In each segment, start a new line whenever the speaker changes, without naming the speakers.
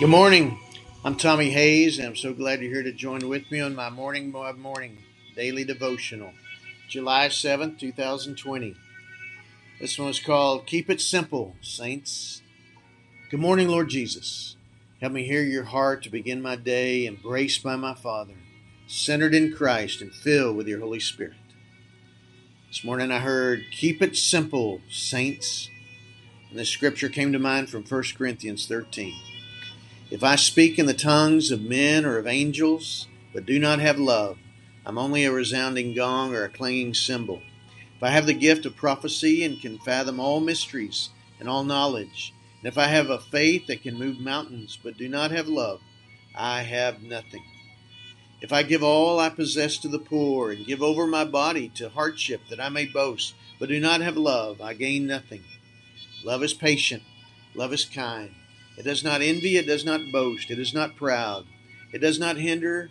Good morning. I'm Tommy Hayes, and I'm so glad you're here to join with me on my morning morning daily devotional, July 7th, 2020. This one is called Keep It Simple, Saints. Good morning, Lord Jesus. Help me hear your heart to begin my day, embraced by my Father, centered in Christ, and filled with your Holy Spirit. This morning I heard, Keep it simple, saints. And the scripture came to mind from 1 Corinthians 13. If I speak in the tongues of men or of angels, but do not have love, I'm only a resounding gong or a clanging cymbal. If I have the gift of prophecy and can fathom all mysteries and all knowledge, and if I have a faith that can move mountains, but do not have love, I have nothing. If I give all I possess to the poor and give over my body to hardship that I may boast, but do not have love, I gain nothing. Love is patient, love is kind. It does not envy, it does not boast, it is not proud, it does not hinder,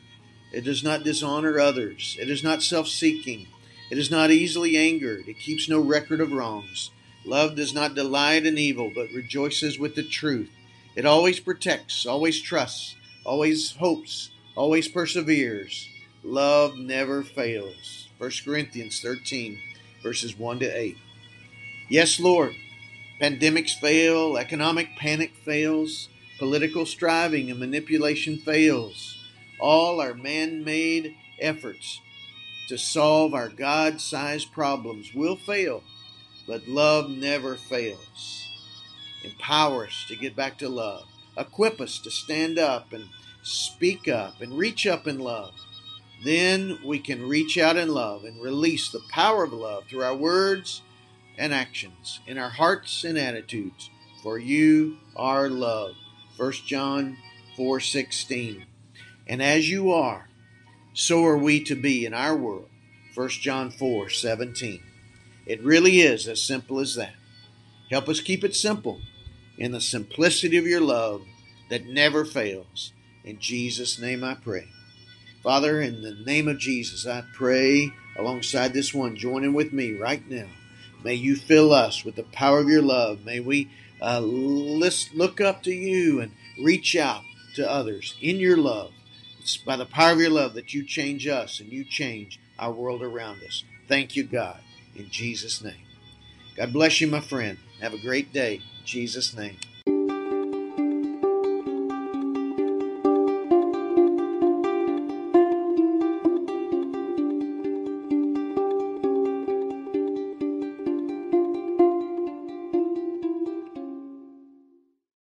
it does not dishonor others, it is not self seeking, it is not easily angered, it keeps no record of wrongs. Love does not delight in evil, but rejoices with the truth. It always protects, always trusts, always hopes, always perseveres. Love never fails. 1 Corinthians 13, verses 1 to 8. Yes, Lord. Pandemics fail, economic panic fails, political striving and manipulation fails. All our man made efforts to solve our God sized problems will fail, but love never fails. Empower us to get back to love. Equip us to stand up and speak up and reach up in love. Then we can reach out in love and release the power of love through our words and actions, in our hearts and attitudes. For you are love. 1 John 4:16. And as you are, so are we to be in our world. 1 John 4:17. It really is as simple as that. Help us keep it simple in the simplicity of your love that never fails. In Jesus' name I pray. Father, in the name of Jesus, I pray alongside this one, joining with me right now. May you fill us with the power of your love. May we uh, list, look up to you and reach out to others in your love. It's by the power of your love that you change us and you change our world around us. Thank you, God, in Jesus' name. God bless you, my friend. Have a great day. In Jesus' name.